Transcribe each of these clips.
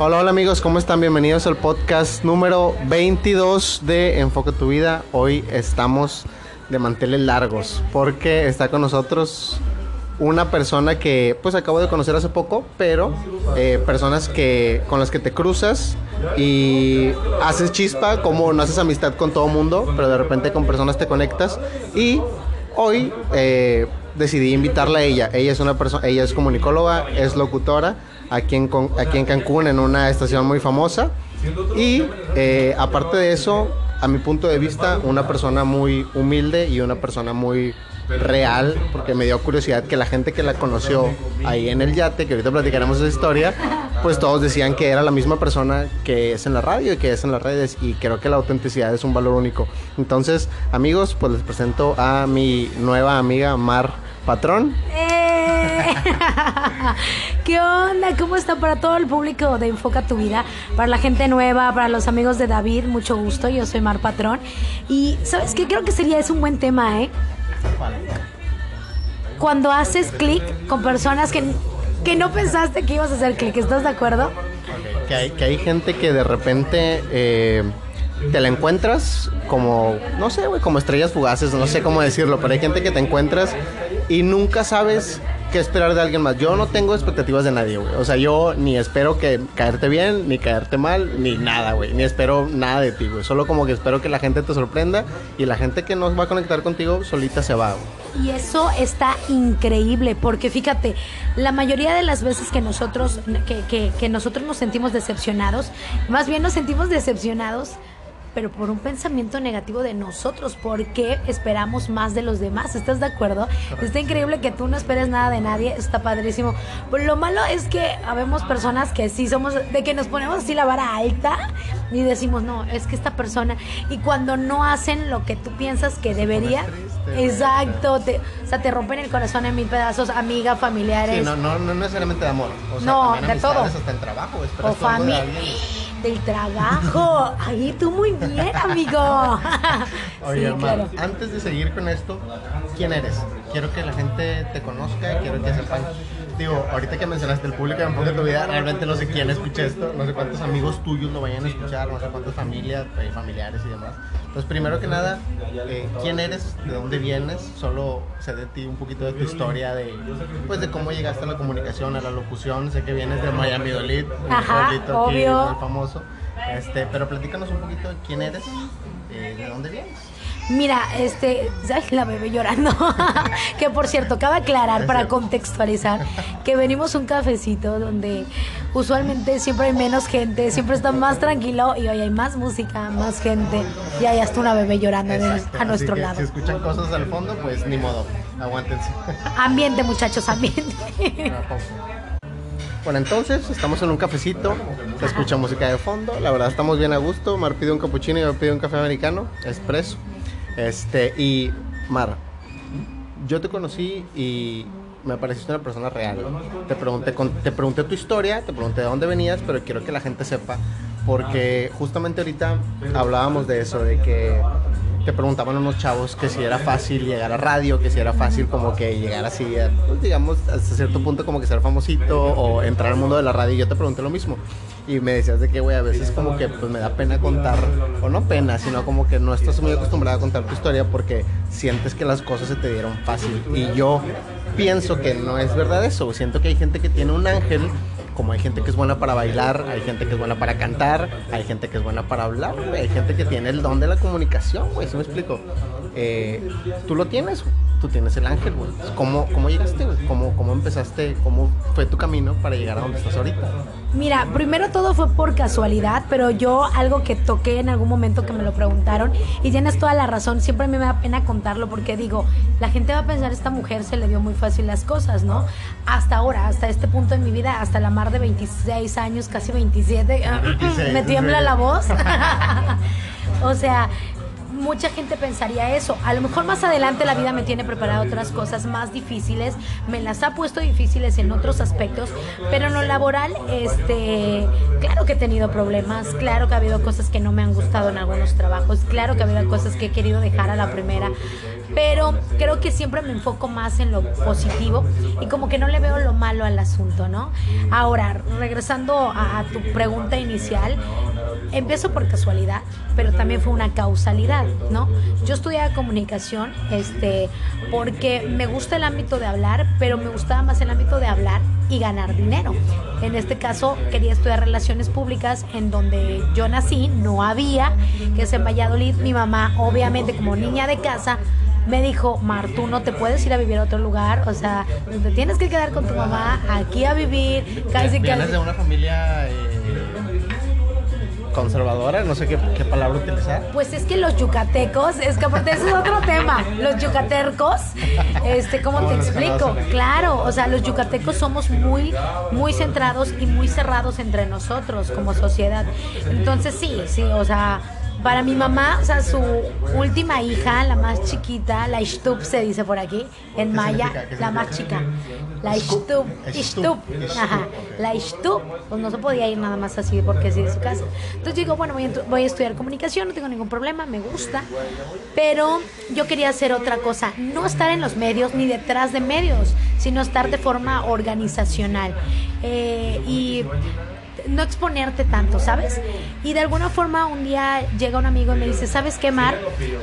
Hola, hola amigos, ¿cómo están? Bienvenidos al podcast número 22 de Enfoca tu vida. Hoy estamos de manteles largos porque está con nosotros una persona que pues acabo de conocer hace poco, pero eh, personas que con las que te cruzas y haces chispa, como no haces amistad con todo mundo, pero de repente con personas te conectas y hoy eh, decidí invitarla a ella. Ella es una persona, ella es comunicóloga, es locutora aquí en, aquí en Cancún en una estación muy famosa. Y eh, aparte de eso, a mi punto de vista, una persona muy humilde y una persona muy real, porque me dio curiosidad que la gente que la conoció ahí en el yate, que ahorita platicaremos esa historia, pues todos decían que era la misma persona que es en la radio y que es en las redes, y creo que la autenticidad es un valor único. Entonces, amigos, pues les presento a mi nueva amiga Mar Patrón. ¡Eh! ¿Qué onda? ¿Cómo está para todo el público de Enfoca tu Vida? Para la gente nueva, para los amigos de David, mucho gusto. Yo soy Mar Patrón. Y, ¿sabes qué? Creo que sería es un buen tema, ¿eh? Cuando haces clic con personas que, que no pensaste que ibas a hacer clic, ¿estás de acuerdo? Que, hay, que hay gente que de repente eh, te la encuentras como, no sé, güey, como estrellas fugaces, no sé cómo decirlo, pero hay gente que te encuentras y nunca sabes qué esperar de alguien más. Yo no tengo expectativas de nadie, güey. O sea, yo ni espero que caerte bien, ni caerte mal, ni nada, güey. Ni espero nada de ti, güey. Solo como que espero que la gente te sorprenda y la gente que no va a conectar contigo solita se va, güey. Y eso está increíble, porque fíjate, la mayoría de las veces que nosotros, que, que, que nosotros nos sentimos decepcionados, más bien nos sentimos decepcionados pero por un pensamiento negativo de nosotros, porque esperamos más de los demás. ¿Estás de acuerdo? Está increíble que tú no esperes nada de nadie, está padrísimo. Pero lo malo es que habemos personas que sí somos, de que nos ponemos así la vara alta y decimos, no, es que esta persona, y cuando no hacen lo que tú piensas que debería, exacto, te, o sea, te rompen el corazón en mil pedazos, amiga, familiares. Sí, no, no, no necesariamente de amor. O sea, no, de todo. Hasta en trabajo, o familia del trabajo. Ahí tú muy bien, amigo. Oye, sí, antes de seguir con esto, ¿quién eres? Quiero que la gente te conozca, quiero que sepan. Digo, ahorita que mencionaste el público de de tu vida, realmente no sé quién escucha esto, no sé cuántos amigos tuyos lo vayan a escuchar, no sé cuántas familias, eh, familiares y demás. Entonces, primero que nada, eh, ¿quién eres? ¿De dónde vienes? Solo sé de ti un poquito de tu historia, de pues de cómo llegaste a la comunicación, a la locución. Sé que vienes de Miami Dolid, obvio. muy famoso. Este, pero platícanos un poquito de quién eres, eh, de dónde vienes. Mira, este, ¿sabes? La bebé llorando. que por cierto, cabe aclarar para contextualizar que venimos un cafecito donde usualmente siempre hay menos gente, siempre está más tranquilo y hoy hay más música, más gente y hay hasta una bebé llorando a nuestro lado. Si escuchan cosas al fondo, pues ni modo, aguántense. Ambiente, muchachos, ambiente. Bueno, entonces estamos en un cafecito, se escucha música de fondo, la verdad estamos bien a gusto. Mar pide un cappuccino y yo pido un café americano, expreso. Este, y Mar, yo te conocí y me pareciste una persona real. Te pregunté, te pregunté tu historia, te pregunté de dónde venías, pero quiero que la gente sepa, porque justamente ahorita hablábamos de eso, de que te preguntaban unos chavos que si era fácil llegar a radio, que si era fácil como que llegar así, pues, digamos, hasta cierto punto como que ser famosito o entrar al mundo de la radio. Y yo te pregunté lo mismo y me decías de que, güey, a veces como que pues me da pena contar, o no pena, sino como que no estás muy acostumbrada a contar tu historia porque sientes que las cosas se te dieron fácil. Y yo pienso que no es verdad eso, siento que hay gente que tiene un ángel como hay gente que es buena para bailar, hay gente que es buena para cantar, hay gente que es buena para hablar, hay gente que tiene el don de la comunicación, güey, ¿sí me explico? Eh, tú lo tienes, tú tienes el ángel, güey. ¿Cómo, ¿Cómo llegaste, güey? ¿Cómo, ¿Cómo empezaste? ¿Cómo fue tu camino para llegar a donde estás ahorita? Mira, primero todo fue por casualidad, pero yo algo que toqué en algún momento que me lo preguntaron, y tienes toda la razón, siempre me da pena contarlo porque digo, la gente va a pensar, esta mujer se le dio muy fácil las cosas, ¿no? Hasta ahora, hasta este punto de mi vida, hasta la mar de 26 años, casi 27, me tiembla la voz. o sea, mucha gente pensaría eso. A lo mejor más adelante la vida me tiene preparado otras cosas más difíciles, me las ha puesto difíciles en otros aspectos, pero en lo laboral, este, claro que he tenido problemas, claro que ha habido cosas que no me han gustado en algunos trabajos, claro que ha habido cosas que he querido dejar a la primera, pero creo que siempre me enfoco más en lo positivo y como que no le veo lo malo al asunto, ¿no? Ahora, regresando a tu pregunta inicial, empiezo por casualidad, pero también fue una causalidad, ¿no? Yo estudié comunicación, este, porque me gusta el ámbito de hablar, pero me gustaba más el ámbito de hablar y ganar dinero. En este caso quería estudiar relaciones públicas en donde yo nací, no había, que es en Valladolid. Mi mamá, obviamente como niña de casa, me dijo, Mar, tú no te puedes ir a vivir a otro lugar, o sea, te tienes que quedar con tu mamá aquí a vivir, casi ¿Vienes de una familia... Eh conservadora, no sé qué, qué, palabra utilizar. Pues es que los yucatecos, es que aparte eso es otro tema, los yucatecos, este, ¿cómo te explico? Claro, o sea, los yucatecos somos muy, muy centrados y muy cerrados entre nosotros como sociedad. Entonces sí, sí, o sea, para mi mamá, o sea, su última hija, la más chiquita, la Ishtup se dice por aquí, en maya, la más chica. La Ishtup, Ishtup, ajá, la Ishtup, pues no se podía ir nada más así porque así de su casa. Entonces digo, bueno, voy a, voy a estudiar comunicación, no tengo ningún problema, me gusta, pero yo quería hacer otra cosa, no estar en los medios ni detrás de medios, sino estar de forma organizacional. Eh, y no exponerte tanto, ¿sabes? Y de alguna forma un día llega un amigo y me dice, ¿sabes qué, Mar?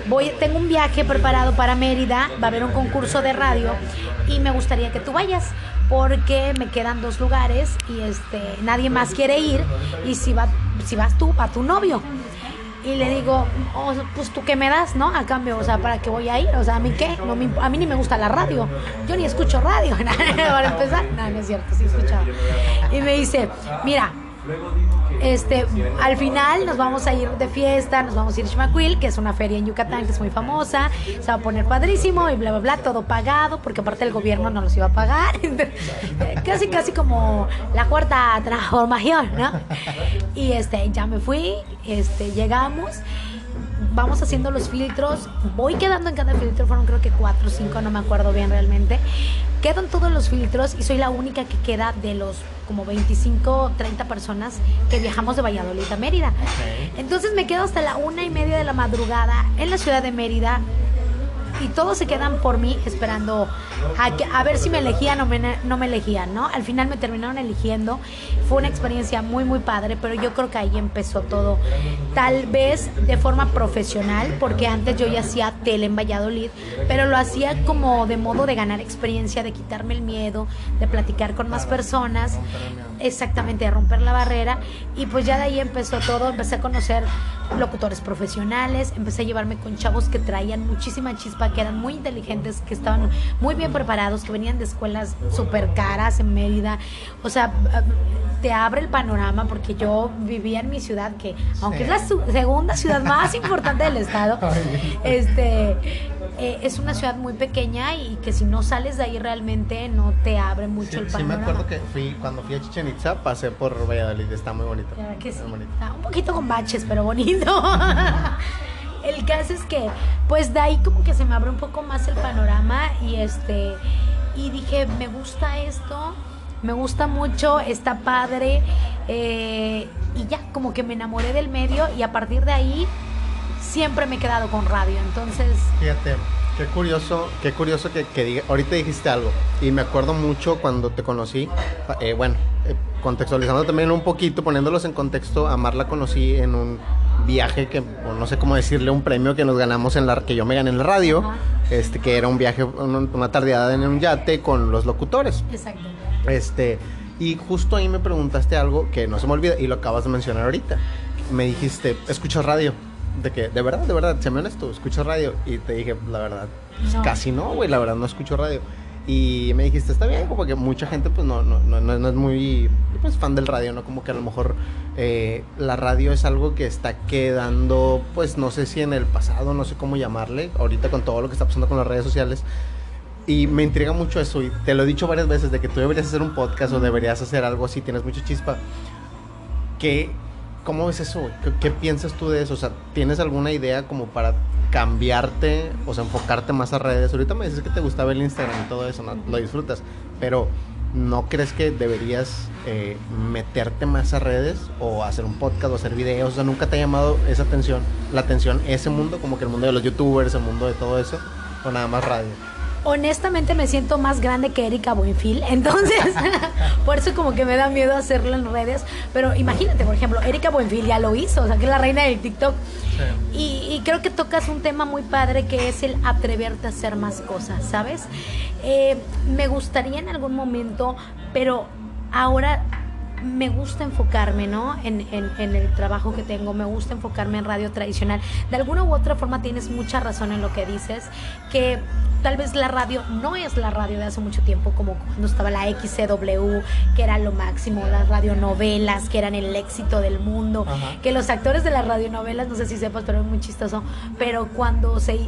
Voy, tengo un viaje preparado para Mérida, va a haber un concurso de radio y me gustaría que tú vayas porque me quedan dos lugares y este nadie más quiere ir y si va si vas tú a tu novio y le digo, oh, pues tú qué me das, ¿no? A cambio, o sea, ¿para qué voy a ir? O sea, ¿a mí qué? No a mí ni me gusta la radio. Yo ni escucho radio. Para empezar, no, no es cierto, sí escuchaba. Y me dice, mira, este, al final nos vamos a ir de fiesta, nos vamos a ir a Ximaquil, que es una feria en Yucatán que es muy famosa, se va a poner padrísimo y bla, bla, bla, todo pagado, porque aparte el gobierno no los iba a pagar. casi, casi como la cuarta transformación, ¿no? Y este, ya me fui, este, llegamos vamos haciendo los filtros, voy quedando en cada filtro, fueron creo que cuatro o cinco, no me acuerdo bien realmente. Quedan todos los filtros y soy la única que queda de los como 25, 30 personas que viajamos de Valladolid a Mérida. Entonces me quedo hasta la una y media de la madrugada en la ciudad de Mérida y todos se quedan por mí esperando a, que, a ver si me elegían o me, no me elegían, ¿no? Al final me terminaron eligiendo. Fue una experiencia muy, muy padre, pero yo creo que ahí empezó todo. Tal vez de forma profesional, porque antes yo ya hacía tele en Valladolid, pero lo hacía como de modo de ganar experiencia, de quitarme el miedo, de platicar con más personas, exactamente, de romper la barrera. Y pues ya de ahí empezó todo, empecé a conocer locutores profesionales, empecé a llevarme con chavos que traían muchísima chispa, que eran muy inteligentes, que estaban muy bien preparados, que venían de escuelas súper caras en Mérida. O sea, te abre el panorama porque yo vivía en mi ciudad, que aunque es la segunda ciudad más importante del estado, este eh, es una ciudad muy pequeña y que si no sales de ahí realmente no te abre mucho el panorama. Sí, me acuerdo que fui, cuando fui a Chichen Itza pasé por Valladolid, está muy bonito. Que sí, Está un poquito con baches, pero bonito. el caso es que, pues de ahí como que se me abre un poco más el panorama y este, y dije, me gusta esto, me gusta mucho, está padre, eh, y ya, como que me enamoré del medio y a partir de ahí siempre me he quedado con radio, entonces... Fíjate, qué curioso, qué curioso que, que diga, ahorita dijiste algo y me acuerdo mucho cuando te conocí, eh, bueno, eh, contextualizando también un poquito, poniéndolos en contexto, a Mar la conocí en un viaje que, no sé cómo decirle, un premio que nos ganamos en la, que yo me gané en la radio, este, que era un viaje, una, tardeada en un yate con los locutores. Exacto. Este, y justo ahí me preguntaste algo que no se me olvida y lo acabas de mencionar ahorita. Me dijiste, ¿escuchas radio? De que, de verdad, de verdad, se me honesto, escucho radio. Y te dije, la verdad, pues, casi no, güey, la verdad no escucho radio. Y me dijiste, está bien, como que mucha gente pues no, no, no, no es muy pues, fan del radio, ¿no? Como que a lo mejor eh, la radio es algo que está quedando, pues no sé si en el pasado, no sé cómo llamarle, ahorita con todo lo que está pasando con las redes sociales. Y me intriga mucho eso, y te lo he dicho varias veces, de que tú deberías hacer un podcast o deberías hacer algo así, tienes mucha chispa. Que ¿Cómo ves eso? ¿Qué, qué piensas tú de eso? O sea, ¿tienes alguna idea como para cambiarte, o sea, enfocarte más a redes? Ahorita me dices que te gustaba el Instagram y todo eso, ¿no? Lo disfrutas, pero ¿no crees que deberías eh, meterte más a redes o hacer un podcast o hacer videos? O sea, ¿nunca te ha llamado esa atención, la atención ese mundo, como que el mundo de los youtubers, el mundo de todo eso, o nada más radio? Honestamente me siento más grande que Erika Buenfil, entonces por eso como que me da miedo hacerlo en redes, pero imagínate, por ejemplo, Erika Buenfil ya lo hizo, o sea, que es la reina del TikTok. Y, y creo que tocas un tema muy padre que es el atreverte a hacer más cosas, ¿sabes? Eh, me gustaría en algún momento, pero ahora me gusta enfocarme, ¿no? En, en- en el trabajo que tengo, me gusta enfocarme en radio tradicional. De alguna u otra forma tienes mucha razón en lo que dices, que tal vez la radio no es la radio de hace mucho tiempo, como cuando estaba la XCW, que era lo máximo, las radionovelas, que eran el éxito del mundo, Ajá. que los actores de las radionovelas, no sé si sepas, pero es muy chistoso, pero cuando se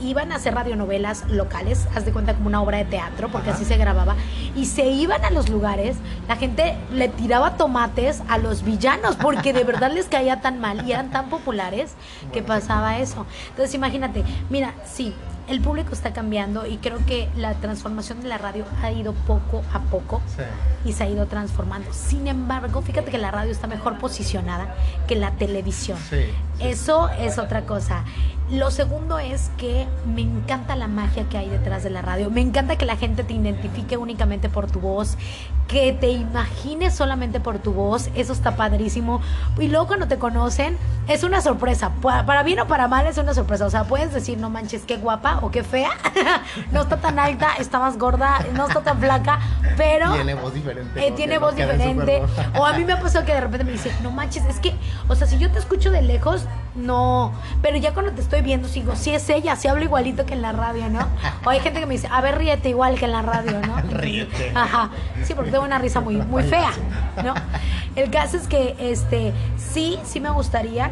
iban a hacer radionovelas locales, haz de cuenta como una obra de teatro, porque así se grababa, y se iban a los lugares, la gente le tiraba tomates a los villanos, porque de verdad les caía tan mal y eran tan populares que pasaba eso. Entonces imagínate, mira, sí, el público está cambiando y creo que la transformación de la radio ha ido poco a poco Sí. y se ha ido transformando. Sin embargo, fíjate que la radio está mejor posicionada que la televisión. Sí. Eso es otra cosa. Lo segundo es que me encanta la magia que hay detrás de la radio. Me encanta que la gente te identifique únicamente por tu voz, que te imagines solamente por tu voz. Eso está padrísimo. Y luego cuando te conocen, es una sorpresa. Pa- Para bien o para mal es una sorpresa. O sea, puedes decir, no manches, qué guapa o qué fea. no está tan alta, está más gorda, no está tan flaca, pero... Tiene voz diferente. Eh, tiene voz diferente. O a mí me ha pasado que de repente me dice, no manches, es que, o sea, si yo te escucho de lejos, no. Pero ya cuando te estoy viendo, sigo, sí es ella, sí hablo igualito que en la radio, ¿no? O hay gente que me dice, a ver, ríete igual que en la radio, ¿no? Ríete. Ajá. Sí, porque tengo una risa muy, muy fea, ¿no? El caso es que, este, sí, sí me gustaría.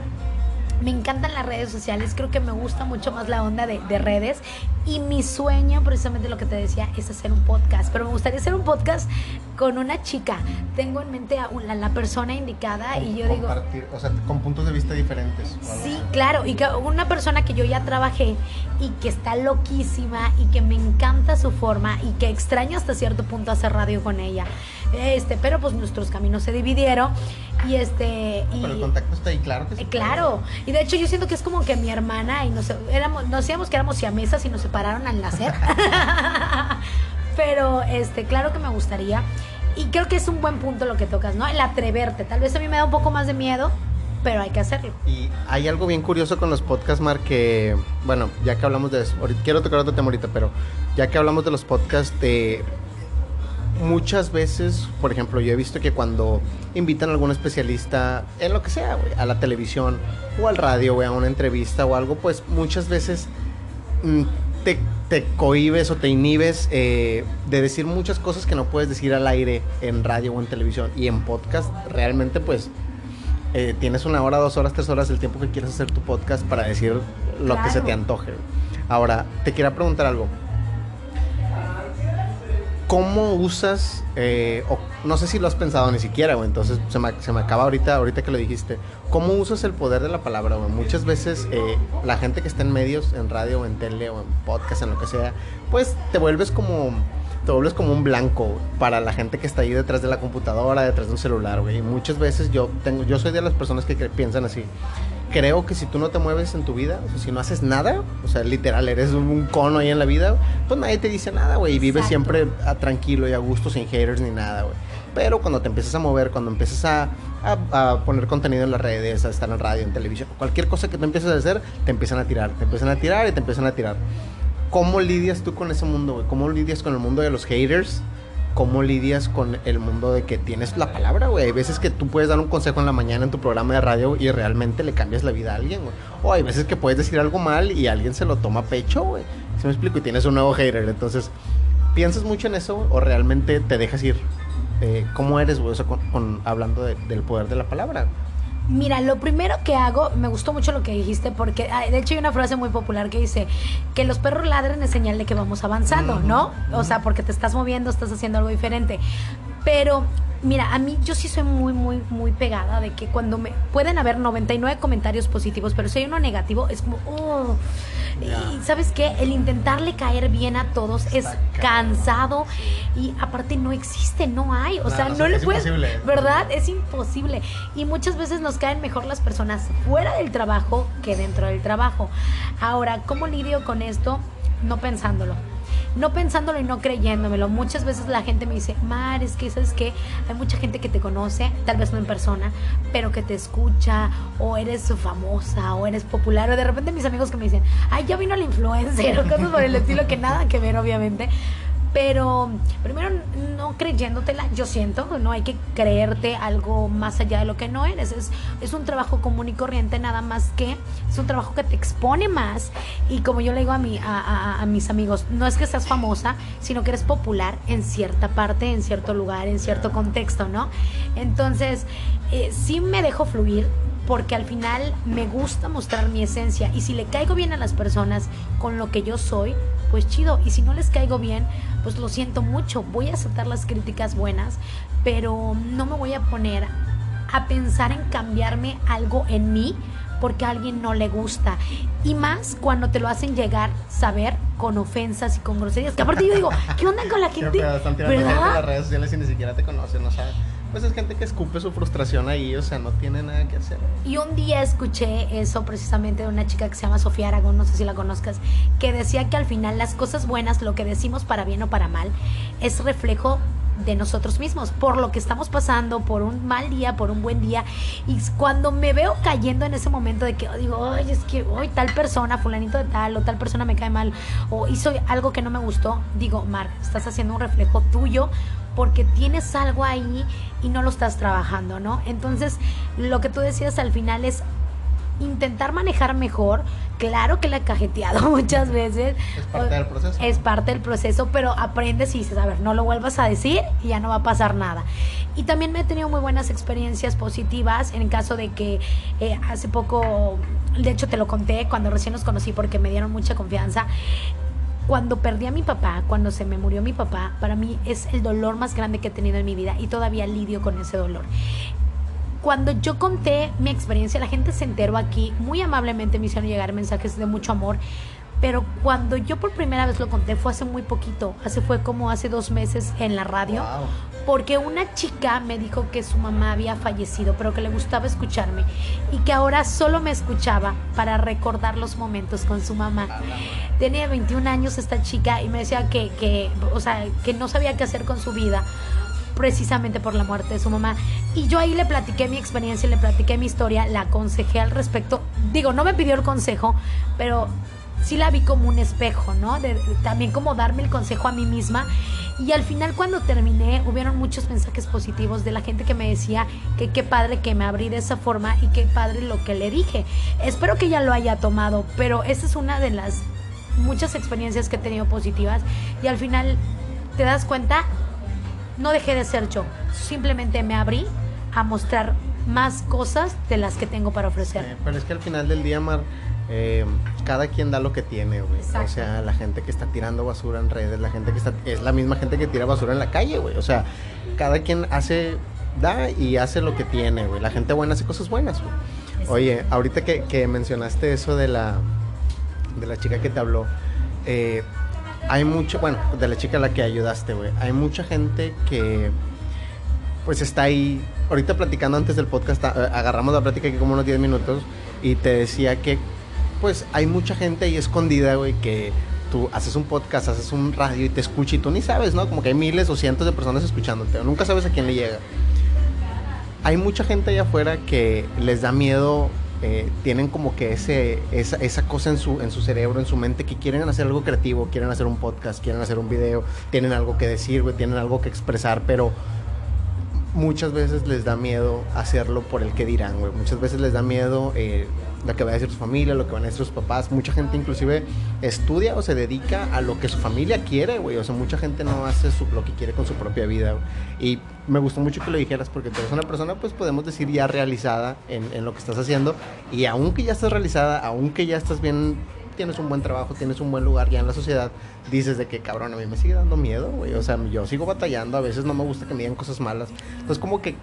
Me encantan las redes sociales, creo que me gusta mucho más la onda de, de redes y mi sueño, precisamente lo que te decía, es hacer un podcast, pero me gustaría hacer un podcast con una chica. Tengo en mente a una- la persona indicada y yo digo, o sea, con puntos de vista diferentes. Sí, claro, y que una persona que yo ya trabajé y que está loquísima y que me encanta su forma y que extraño hasta cierto punto hacer radio con ella. Este, pero pues nuestros caminos se dividieron y este y Pero el contacto está ahí, claro que sí. Claro, y de hecho yo siento que es como que mi hermana y nos éramos, nos decíamos que éramos siamesas y nos separaron al nacer. Pero este, claro que me gustaría. Y creo que es un buen punto lo que tocas, ¿no? El atreverte. Tal vez a mí me da un poco más de miedo, pero hay que hacerlo. Y hay algo bien curioso con los podcasts, Mar, que, bueno, ya que hablamos de eso, quiero tocar otro tema ahorita, pero ya que hablamos de los podcasts, de muchas veces, por ejemplo, yo he visto que cuando invitan a algún especialista en lo que sea, a la televisión o al radio, a una entrevista o algo, pues muchas veces mm, te, te cohibes o te inhibes eh, de decir muchas cosas que no puedes decir al aire en radio o en televisión y en podcast realmente pues eh, tienes una hora, dos horas, tres horas el tiempo que quieres hacer tu podcast para decir lo que se te antoje. Ahora, te quería preguntar algo. ¿Cómo usas, eh, o no sé si lo has pensado ni siquiera, güey, entonces se me, se me acaba ahorita, ahorita que lo dijiste, ¿cómo usas el poder de la palabra? Muchas veces eh, la gente que está en medios, en radio en tele o en podcast, en lo que sea, pues te vuelves como, te vuelves como un blanco para la gente que está ahí detrás de la computadora, detrás de un celular, güey. Y muchas veces yo tengo, yo soy de las personas que piensan así. Creo que si tú no te mueves en tu vida, o sea, si no haces nada, o sea, literal, eres un, cono ahí en la vida, pues nadie te dice nada, güey. Y vives siempre a- tranquilo y a gusto, sin haters ni nada, güey. Pero cuando te empiezas a mover, cuando empiezas a, a- a poner contenido en las redes, a estar en radio, en televisión, cualquier cosa que tú empieces a hacer, te empiezan a tirar, te empiezan a tirar y te empiezan a tirar. ¿Cómo lidias tú con ese mundo, güey? ¿Cómo lidias con el mundo de los haters? ¿Cómo lidias con el mundo de que tienes la palabra, güey? Hay veces que tú puedes dar un consejo en la mañana en tu programa de radio y realmente le cambias la vida a alguien, güey. O hay veces que puedes decir algo mal y alguien se lo toma a pecho, güey. ¿Sí me explico? Y tienes un nuevo hater. Entonces, ¿piensas mucho en eso o realmente te dejas ir? Eh, ¿Cómo eres, güey? Con, con- hablando de- del poder de la palabra. Mira, lo primero que hago, me gustó mucho lo que dijiste, porque de hecho hay una frase muy popular que dice que los perros ladren es señal de que vamos avanzando, ¿no? O sea, porque te estás moviendo, estás haciendo algo diferente. Pero Mira, a mí yo sí soy muy, muy, muy pegada de que cuando me... Pueden haber 99 comentarios positivos, pero si hay uno negativo, es como... Oh. Y sabes qué, el intentarle caer bien a todos es cansado y aparte no existe, no hay, o sea, no le puedes, ¿verdad? Es imposible. Y muchas veces nos caen mejor las personas fuera del trabajo que dentro del trabajo. Ahora, ¿cómo lidio con esto? No pensándolo no pensándolo y no creyéndomelo. Muchas veces la gente me dice, Mar, es que sabes que hay mucha gente que te conoce, tal vez no en persona, pero que te escucha, o eres famosa, o eres popular, o de repente mis amigos que me dicen, ay, ya vino la influencer, o cosas por el estilo que nada que ver, obviamente. Pero primero, no creyéndotela, yo siento, no hay que creerte algo más allá de lo que no eres. Es, es un trabajo común y corriente, nada más que es un trabajo que te expone más. Y como yo le digo a, mi, a, a, mis amigos, no es que seas famosa, sino que eres popular en cierta parte, en cierto lugar, en cierto contexto, ¿no? Entonces, eh, sí me dejo fluir, porque al final me gusta mostrar mi esencia y si le caigo bien a las personas con lo que yo soy, pues chido. Y si no les caigo bien, pues lo siento mucho. Voy a aceptar las críticas buenas, pero no me voy a poner a pensar en cambiarme algo en mí porque a alguien no le gusta. Y más cuando te lo hacen llegar, saber, con ofensas y con groserías. Que aparte yo digo, ¿qué onda con la gente? ¿verdad? las redes sociales y ni siquiera te conocen, no sabes. Pues es gente que escupe su frustración ahí, o sea, no tiene nada que hacer. Y un día escuché eso precisamente de una chica que se llama Sofía Aragón, no sé si la conozcas, que decía que al final las cosas buenas, lo que decimos para bien o para mal, es reflejo de nosotros mismos, por lo que estamos pasando, por un mal día, por un buen día. Y cuando me veo cayendo en ese momento de que digo, ay, es que hoy tal persona, fulanito de tal, o tal persona me cae mal, o hizo algo que no me gustó, digo, Mar, estás haciendo un reflejo tuyo porque tienes algo ahí y no lo estás trabajando, ¿no? Entonces, lo que tú decías al final es intentar manejar mejor. Claro que la he cajeteado muchas veces. Es parte del proceso. Es parte del proceso, pero aprendes y dices, a ver, no lo vuelvas a decir y ya no va a pasar nada. Y también me he tenido muy buenas experiencias positivas en caso de que eh, hace poco, de hecho te lo conté cuando recién nos conocí porque me dieron mucha confianza cuando perdí a mi papá, cuando se me murió mi papá, para mí es el dolor más grande que he tenido en mi vida y todavía lidio con ese dolor. Cuando yo conté mi experiencia, la gente se enteró aquí, muy amablemente me hicieron llegar mensajes de mucho amor, pero cuando yo por primera vez lo conté fue hace muy poquito, hace fue como hace dos meses en la radio, porque una chica me dijo que su mamá había fallecido, pero que le gustaba escucharme y que ahora solo me escuchaba para recordar los momentos con su mamá. Tenía 21 años esta chica y me decía que, que, o sea, que no sabía qué hacer con su vida precisamente por la muerte de su mamá. Y yo ahí le platiqué mi experiencia, le platiqué mi historia, la aconsejé al respecto. Digo, no me pidió el consejo, pero sí la vi como un espejo, ¿no? También como darme el consejo a mí misma. Y al final cuando terminé, hubieron muchos mensajes positivos de la gente que me decía que qué padre que me abrí de esa forma y qué padre lo que le dije. Espero que ella lo haya tomado, pero esa es una de las muchas experiencias que he tenido positivas y al final te das cuenta, no dejé de ser yo, simplemente me abrí a mostrar más cosas de las que tengo para ofrecer. pero es que al final del día, Mar, eh, cada quien da lo que tiene, güey. O sea, la gente que está tirando basura en redes, la gente que está. Es la misma gente que tira basura en la calle, güey. O sea, cada quien hace. Da y hace lo que tiene, güey. La gente buena hace cosas buenas, güey. Oye, ahorita que, mencionaste eso de la. De la chica que te habló. Eh, hay mucho. Bueno, de la chica a la que ayudaste, güey. Hay mucha gente que. Pues está ahí. Ahorita platicando antes del podcast, agarramos la plática aquí como unos 10 minutos. Y te decía que pues hay mucha gente ahí escondida, güey, que tú haces un podcast, haces un radio y te escucha y tú ni sabes, ¿no? Como que hay miles o cientos de personas escuchándote, nunca sabes a quién le llega. Hay mucha gente allá afuera que les da miedo, eh, tienen como que ese, esa, cosa en su, en su cerebro, en su mente, que quieren hacer algo creativo, quieren hacer un podcast, quieren hacer un video, tienen algo que decir, güey, tienen algo que expresar, pero muchas veces les da miedo hacerlo por el que dirán, güey. Muchas veces les da miedo eh, lo que va a decir su familia, lo que van a decir sus papás. Mucha gente inclusive estudia o se dedica a lo que su familia quiere, güey. O sea, mucha gente no hace lo que quiere con su propia vida. Y me gustó mucho que lo dijeras porque tú eres una persona, pues podemos decir ya realizada en, en lo que estás haciendo. Y aunque ya estás realizada, aunque ya estás bien tienes un buen trabajo, tienes un buen lugar ya en la sociedad, dices de que cabrón, a mí me sigue dando miedo, güey. O sea, yo sigo batallando, a veces no me gusta que me digan cosas malas. Entonces, como que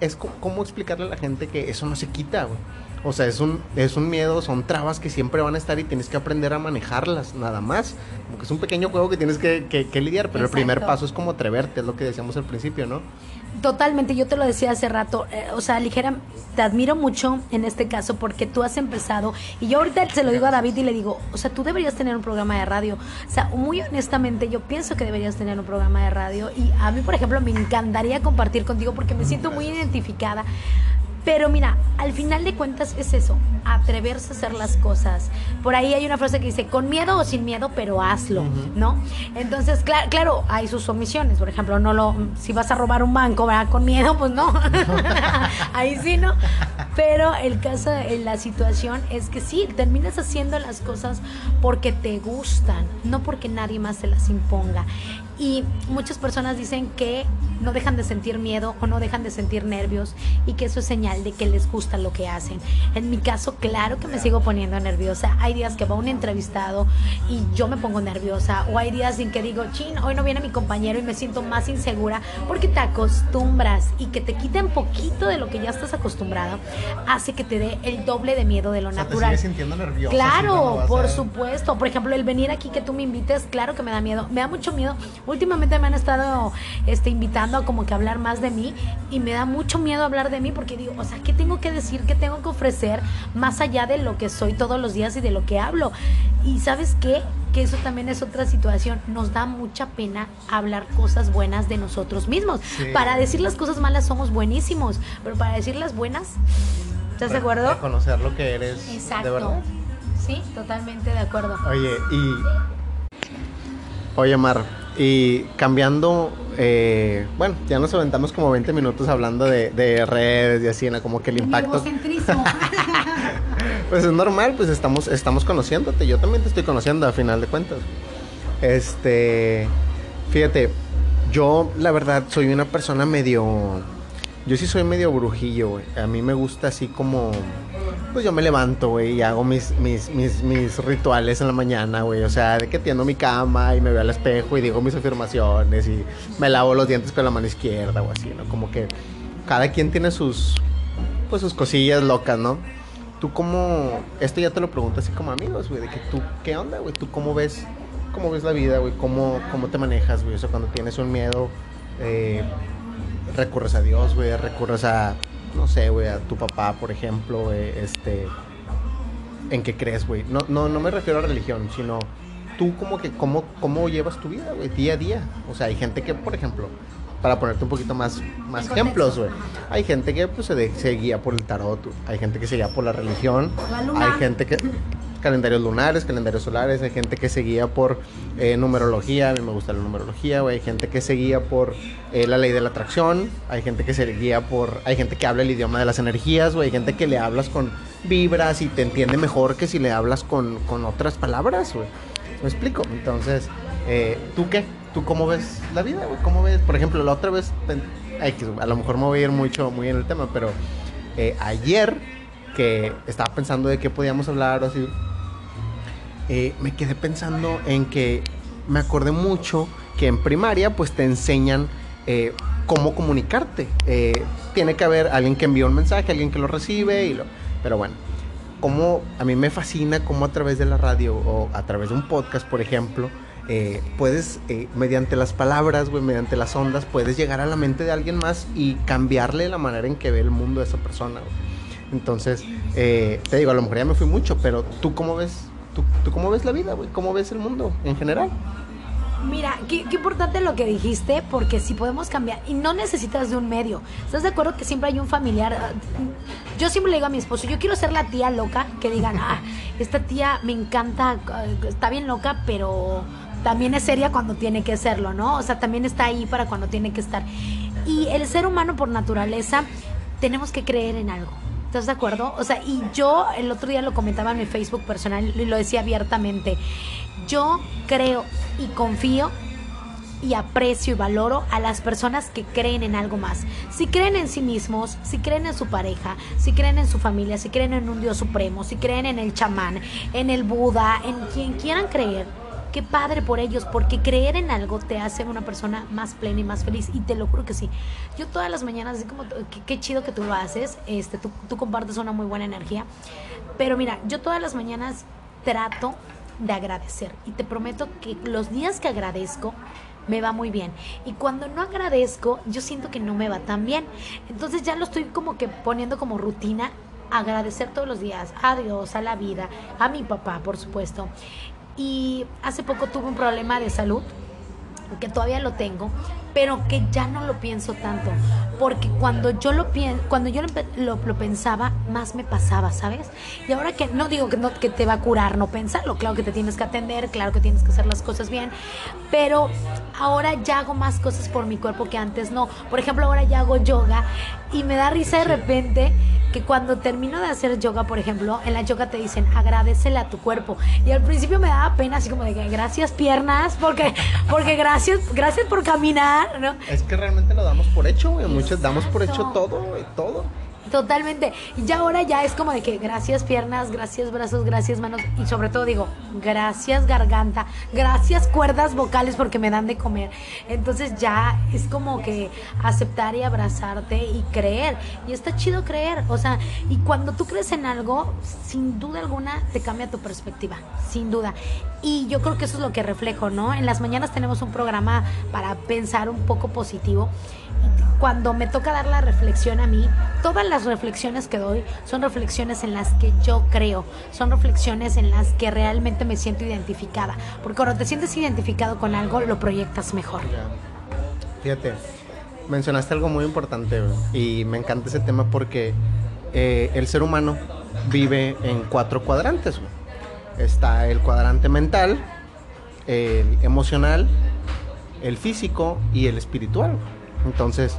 es como explicarle a la gente que eso no se quita, güey. O sea, es un, es un miedo, son trabas que siempre van a estar y tienes que aprender a manejarlas, nada más. Como que es un pequeño juego que tienes que, que, lidiar, pero el primer paso es como atreverte, es lo que decíamos al principio, ¿no? Totalmente, yo te lo decía hace rato, eh, o sea, ligera, te admiro mucho en este caso porque tú has empezado, y yo ahorita se lo digo a David y le digo, o sea, tú deberías tener un programa de radio, o sea, muy honestamente yo pienso que deberías tener un programa de radio y a mí, por ejemplo, me encantaría compartir contigo porque me siento muy identificada pero mira, al final de cuentas es eso, atreverse a hacer las cosas. Por ahí hay una frase que dice, con miedo o sin miedo, pero hazlo, ¿no? Entonces, claro, claro, hay sus omisiones. Por ejemplo, no lo, si vas a robar un banco, ¿verdad? Con miedo, pues no. ahí sí, ¿no? Pero el caso, la situación es que sí, terminas haciendo las cosas porque te gustan, no porque nadie más se las imponga. Y muchas personas dicen que no dejan de sentir miedo o no dejan de sentir nervios y que eso es señal de que les gusta lo que hacen. En mi caso, claro que me sigo poniendo nerviosa. Hay días que va un entrevistado y yo me pongo nerviosa o hay días en que digo, chin, hoy no viene mi compañero y me siento más insegura porque te acostumbras y que te quiten poquito de lo que ya estás acostumbrado hace que te dé el doble de miedo de lo natural. Te sintiendo nerviosa. Claro, por supuesto. Por ejemplo, el venir aquí que tú me invites, claro que me da miedo. Me da mucho miedo. Últimamente me han estado este, invitando a como que hablar más de mí y me da mucho miedo hablar de mí porque digo, o sea, ¿qué tengo que decir? ¿Qué tengo que ofrecer más allá de lo que soy todos los días y de lo que hablo? Y sabes qué? Que eso también es otra situación. Nos da mucha pena hablar cosas buenas de nosotros mismos. Para decir las cosas malas somos buenísimos, pero para decir las buenas, ¿estás de acuerdo? Conocer lo que eres. Exacto. De verdad. Sí, totalmente de acuerdo. Oye, y. Oye, Mar, y cambiando eh, bueno, ya nos aventamos como 20 minutos hablando de, redes y así, ¿no? como que el impacto. pues es normal, pues estamos, estamos conociéndote. Yo también te estoy conociendo a final de cuentas. Este, fíjate, yo la verdad soy una persona medio yo sí soy medio brujillo, güey. A mí me gusta así como. Pues yo me levanto, güey, y hago mis, mis, mis, rituales en la mañana, güey. O sea, de que tiendo mi cama y me veo al espejo y digo mis afirmaciones y me lavo los dientes con la mano izquierda o así, ¿no? Como que cada quien tiene sus. Pues sus cosillas locas, ¿no? Tú como. Esto ya te lo pregunto así como amigos, güey. De que tú, ¿qué onda, güey? ¿Tú cómo ves. ¿Cómo ves la vida, güey? ¿Cómo, ¿Cómo te manejas, güey? O sea, cuando tienes un miedo. Eh, recurres a Dios, güey, recurres a, no sé, güey, a tu papá, por ejemplo, este, ¿en qué crees, güey? No, no, no me refiero a religión, sino tú como que, cómo, cómo llevas tu vida, güey, día a día. O sea, hay gente que, por ejemplo, para ponerte un poquito más, más ejemplos, güey. Hay gente que pues, se, se, guía por el tarot, hay gente que se guía por la religión, hay gente que calendarios lunares, calendarios solares, hay gente que se guía por eh, numerología, a mí me gusta la numerología, güey, hay gente que se guía por eh, la ley de la atracción, hay gente que se guía por, hay gente que habla el idioma de las energías, güey, hay gente que le hablas con vibras y te entiende mejor que si le hablas con, con otras palabras, güey. ¿Me explico? Entonces, eh, ¿tú qué? ¿Tú cómo ves la vida, güey? ¿Cómo ves? Por ejemplo, la otra vez, a lo mejor me voy a ir mucho, muy en el tema, pero ayer que estaba pensando de qué podíamos hablar o así, eh, me quedé pensando en que me acordé mucho que en primaria pues te enseñan eh, cómo comunicarte. Eh, tiene que haber alguien que envía un mensaje, alguien que lo recibe, y lo, pero bueno, como a mí me fascina cómo a través de la radio o a través de un podcast, por ejemplo, puedes, mediante las palabras, mediante las ondas, puedes llegar a la mente de alguien más y cambiarle la manera en que ve el mundo de esa persona. Entonces, te digo, a lo mejor ya me fui mucho, pero tú cómo ves ¿Tú, cómo ves la vida, güey? ¿Cómo ves el mundo en general? Mira, qué, importante lo que dijiste, porque si podemos cambiar, y no necesitas de un medio. ¿Estás de acuerdo que siempre hay un familiar? Ah, yo siempre le digo a mi esposo, yo quiero ser la tía loca, que digan, ah, esta tía me encanta, ah, está bien loca, pero también es seria cuando tiene que serlo, ¿no? O sea, también está ahí para cuando tiene que estar. Y el ser humano por naturaleza, tenemos que creer en algo. ¿Estás de acuerdo? O sea, y yo el otro día lo comentaba en mi Facebook personal y lo decía abiertamente. Yo creo y confío y aprecio y valoro a las personas que creen en algo más. Si creen en sí mismos, si creen en su pareja, si creen en su familia, si creen en un Dios supremo, si creen en el chamán, en el Buda, en quien quieran creer, qué padre por ellos, porque creer en algo te hace una persona más plena y más feliz. Y te lo juro que sí. Yo todas las mañanas, así como, qué, chido que tú lo haces, este, tú, tú compartes una muy buena energía. Pero mira, yo todas las mañanas trato de agradecer. Y te prometo que los días que agradezco, me va muy bien. Y cuando no agradezco, yo siento que no me va tan bien. Entonces ya lo estoy como que poniendo como rutina, agradecer todos los días a Dios, a la vida, a mi papá, por supuesto. Y hace poco tuve un problema de salud, que todavía lo tengo, pero que ya no lo pienso tanto, porque cuando yo lo cuando yo lo, lo, pensaba, más me pasaba, ¿sabes? Y ahora que no digo que no que te va a curar no pensarlo, claro que te tienes que atender, claro que tienes que hacer las cosas bien, pero ahora ya hago más cosas por mi cuerpo que antes no. Por ejemplo, ahora ya hago yoga y me da risa de repente que cuando termino de hacer yoga, por ejemplo, en la yoga te dicen agradecele a tu cuerpo. Y al principio me daba pena, así como de que gracias piernas, porque, porque gracias, gracias por caminar, ¿no? Es que realmente lo damos por hecho, güey. Muchos damos por hecho todo, todo. Totalmente. Y ya ahora ya es como de que gracias piernas, gracias brazos, gracias manos y sobre todo digo, gracias garganta, gracias cuerdas vocales porque me dan de comer. Entonces ya es como que aceptar y abrazarte y creer. Y está chido creer. O sea, y cuando tú crees en algo, sin duda alguna te cambia tu perspectiva, sin duda. Y yo creo que eso es lo que reflejo, ¿no? En las mañanas tenemos un programa para pensar un poco positivo cuando me toca dar la reflexión a mí, todas las reflexiones que doy son reflexiones en las que yo creo, son reflexiones en las que realmente me siento identificada, porque cuando te sientes identificado con algo, lo proyectas mejor. Fíjate, mencionaste algo muy importante y me encanta ese tema porque eh, el ser humano vive en cuatro cuadrantes. Está el cuadrante mental, el emocional, el físico y el espiritual. Entonces,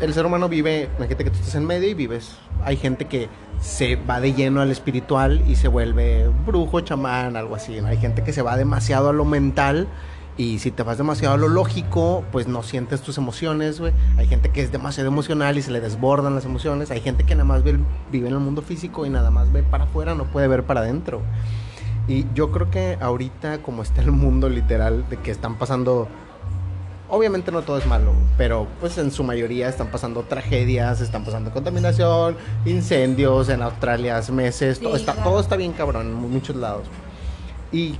el ser humano vive, imagínate que tú estás en medio y vives. Hay gente que se va de lleno al espiritual y se vuelve brujo, chamán, algo así. Hay gente que se va demasiado a lo mental y si te vas demasiado a lo lógico, pues no sientes tus emociones, güey. Hay gente que es demasiado emocional y se le desbordan las emociones. Hay gente que nada más vive en el mundo físico y nada más ve para afuera, no puede ver para adentro. Y yo creo que ahorita, como está el mundo literal, de que están pasando Obviamente no todo es malo, pero pues en su mayoría están pasando tragedias, están pasando contaminación, incendios en Australia hace meses, todo, está, todo está bien cabrón en muchos lados. Y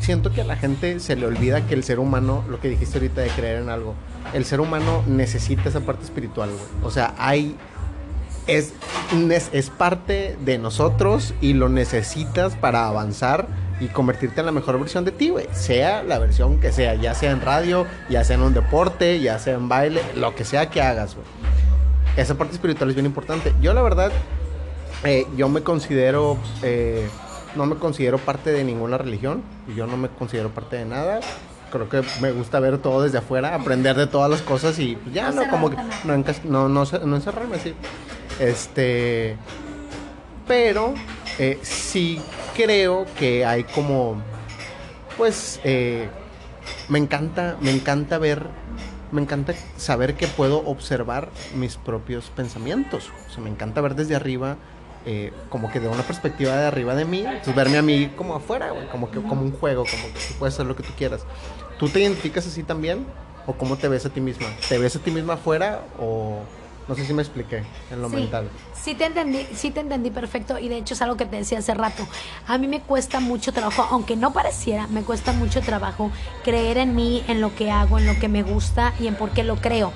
siento que a la gente se le olvida que el ser humano, lo que dijiste ahorita de creer en algo, el ser humano necesita esa parte espiritual, O sea, hay es, es parte de nosotros y lo necesitas para avanzar y convertirte en la mejor versión de ti, güey. Sea la versión que sea, ya sea en radio, ya sea en un deporte, ya sea en baile, lo que sea que hagas, güey. Esa parte espiritual es bien importante. Yo, la verdad, eh, yo me considero, eh, no me considero parte de ninguna religión. Yo no me considero parte de nada. Creo que me gusta ver todo desde afuera, aprender de todas las cosas y pues, ya no, como que no, no, no, no encerrarme así. Este, pero eh, sí creo que hay como, pues, eh, me encanta, me encanta ver, me encanta saber que puedo observar mis propios pensamientos. O sea, me encanta ver desde arriba, eh, como que de una perspectiva de arriba de mí, entonces verme a mí como afuera, como que como un juego, como que puedes hacer lo que tú quieras. ¿Tú te identificas así también? ¿O cómo te ves a ti misma? ¿Te ves a ti misma afuera o no sé si me expliqué en lo mental. Sí te entendí, sí te entendí perfecto y de hecho es algo que te decía hace rato. A mí me cuesta mucho trabajo, aunque no pareciera, me cuesta mucho trabajo creer en mí, en lo que hago, en lo que me gusta y en por qué lo creo.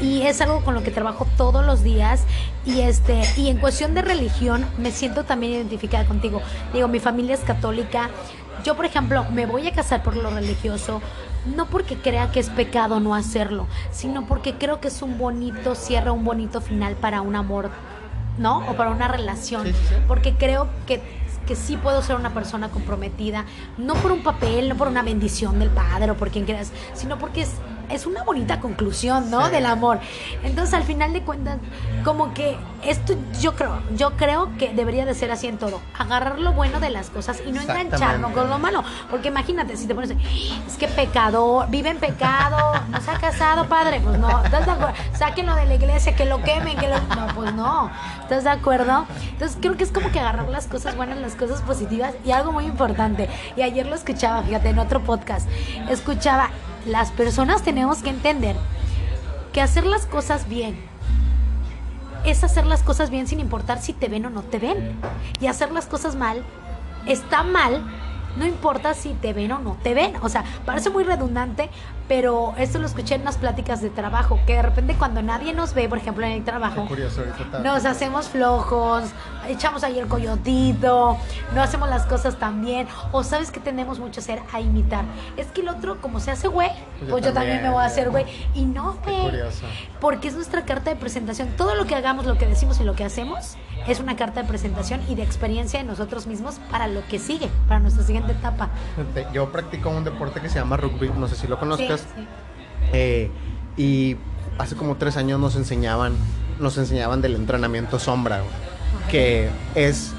Y es algo con lo que trabajo todos los días y este y en cuestión de religión me siento también identificada contigo. Digo, mi familia es católica. Yo, por ejemplo, me voy a casar por lo religioso, no porque crea que es pecado no hacerlo, sino porque creo que es un bonito cierre, un bonito final para un amor, ¿no? O para una relación. Porque creo que, que sí puedo ser una persona comprometida, no por un papel, no por una bendición del padre o por quien quieras, sino porque es es una bonita conclusión, ¿no? Sí. Del amor. Entonces, al final de cuentas, como que esto yo creo, yo creo que debería de ser así en todo. Agarrar lo bueno de las cosas y no engancharnos con lo malo. Porque imagínate, si te pones, es que pecador, vive en pecado, no se ha casado, padre. Pues no, ¿estás de acuerdo? Sáquenlo de la iglesia, que lo quemen, que lo. No, pues no. ¿Estás de acuerdo? Entonces creo que es como que agarrar las cosas buenas, las cosas positivas y algo muy importante. Y ayer lo escuchaba, fíjate, en otro podcast. Escuchaba, las personas tenemos que entender que hacer las cosas bien es hacer las cosas bien sin importar si te ven o no te ven. Y hacer las cosas mal está mal, no importa si te ven o no te ven. O sea, parece muy redundante, pero esto lo escuché en unas pláticas de trabajo, que de repente cuando nadie nos ve, por ejemplo en el trabajo, curioso, nos hacemos flojos, echamos ahí el coyotito, no hacemos las cosas tan bien, o sabes que tenemos mucho hacer a imitar. Es que el otro, como se hace güey, Pues pues, yo yo también me también, voy a hacer güey. Y no, güey. Porque es nuestra carta de presentación. Todo lo que hagamos, lo que decimos y lo que hacemos es una carta de presentación y de experiencia de nosotros mismos para lo que sigue, para nuestra siguiente etapa. Yo practico un deporte que se llama rugby, no sé si lo conozcas. Sí, sí. Eh, y hace como tres años nos enseñaban, nos enseñaban del entrenamiento sombra, güey, que es,